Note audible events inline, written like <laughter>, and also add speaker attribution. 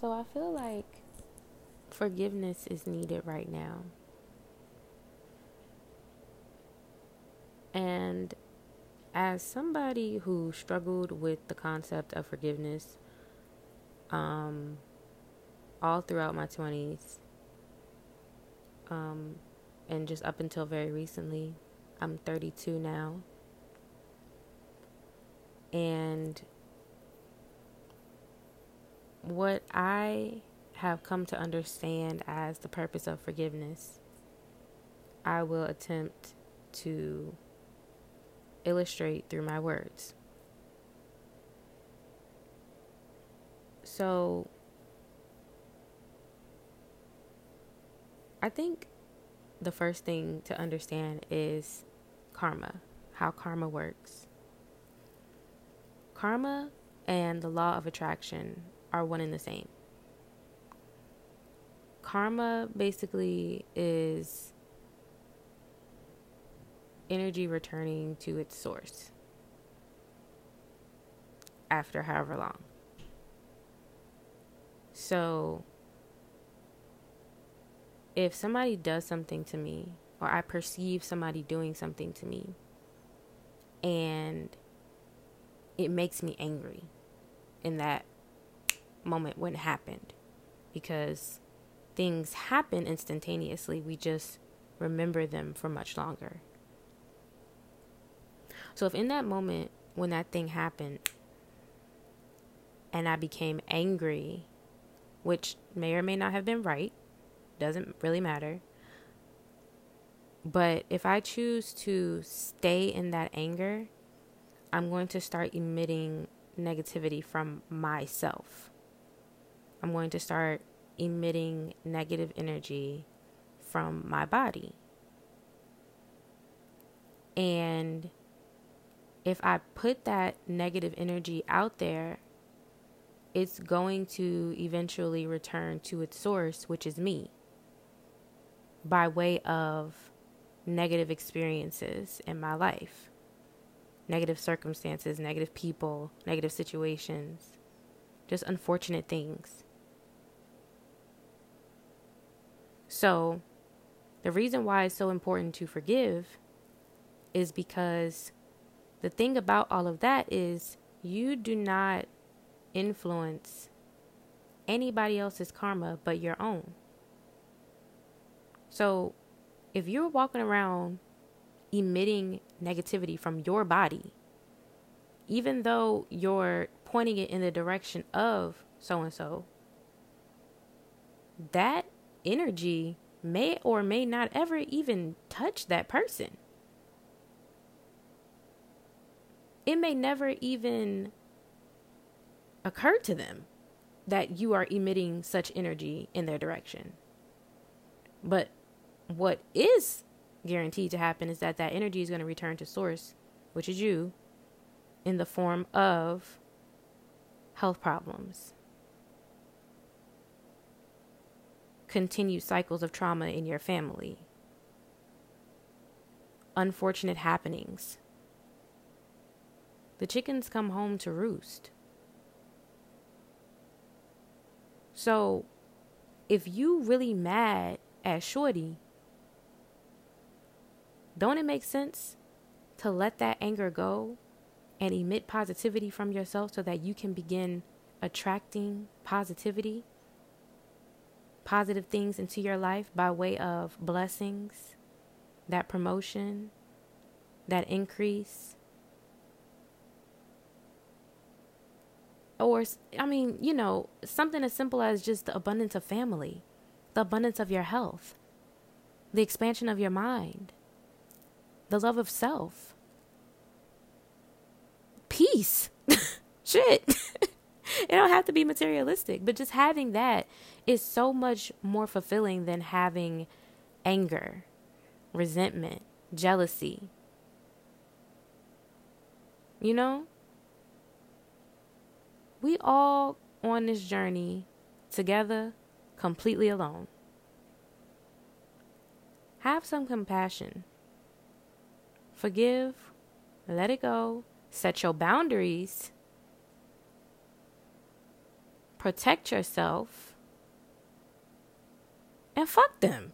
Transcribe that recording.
Speaker 1: So I feel like forgiveness is needed right now. And as somebody who struggled with the concept of forgiveness um, all throughout my 20s, um, and just up until very recently, I'm 32 now. And what I have come to understand as the purpose of forgiveness, I will attempt to illustrate through my words. So, I think the first thing to understand is karma, how karma works. Karma and the law of attraction are one and the same. Karma basically is energy returning to its source after however long. So, if somebody does something to me, or I perceive somebody doing something to me, and it makes me angry in that moment when it happened, because things happen instantaneously, we just remember them for much longer. So if in that moment when that thing happened and I became angry, which may or may not have been right, doesn't really matter. But if I choose to stay in that anger, I'm going to start emitting negativity from myself. I'm going to start emitting negative energy from my body. And if I put that negative energy out there, it's going to eventually return to its source, which is me, by way of negative experiences in my life, negative circumstances, negative people, negative situations, just unfortunate things. So, the reason why it's so important to forgive is because the thing about all of that is you do not influence anybody else's karma but your own. So if you're walking around emitting negativity from your body, even though you're pointing it in the direction of so and so, that energy may or may not ever even touch that person. it may never even occur to them that you are emitting such energy in their direction. But what is guaranteed to happen is that that energy is going to return to source, which is you, in the form of health problems, continued cycles of trauma in your family, unfortunate happenings. The chickens come home to roost. So, if you really mad at Shorty, don't it make sense to let that anger go and emit positivity from yourself so that you can begin attracting positivity, positive things into your life by way of blessings, that promotion, that increase, or I mean, you know, something as simple as just the abundance of family, the abundance of your health, the expansion of your mind, the love of self, peace. <laughs> Shit. <laughs> <laughs> it don't have to be materialistic, but just having that is so much more fulfilling than having anger, resentment, jealousy. You know? we all on this journey together, completely alone. Have some compassion. Forgive, let it go, set your boundaries. Protect yourself, and fuck them.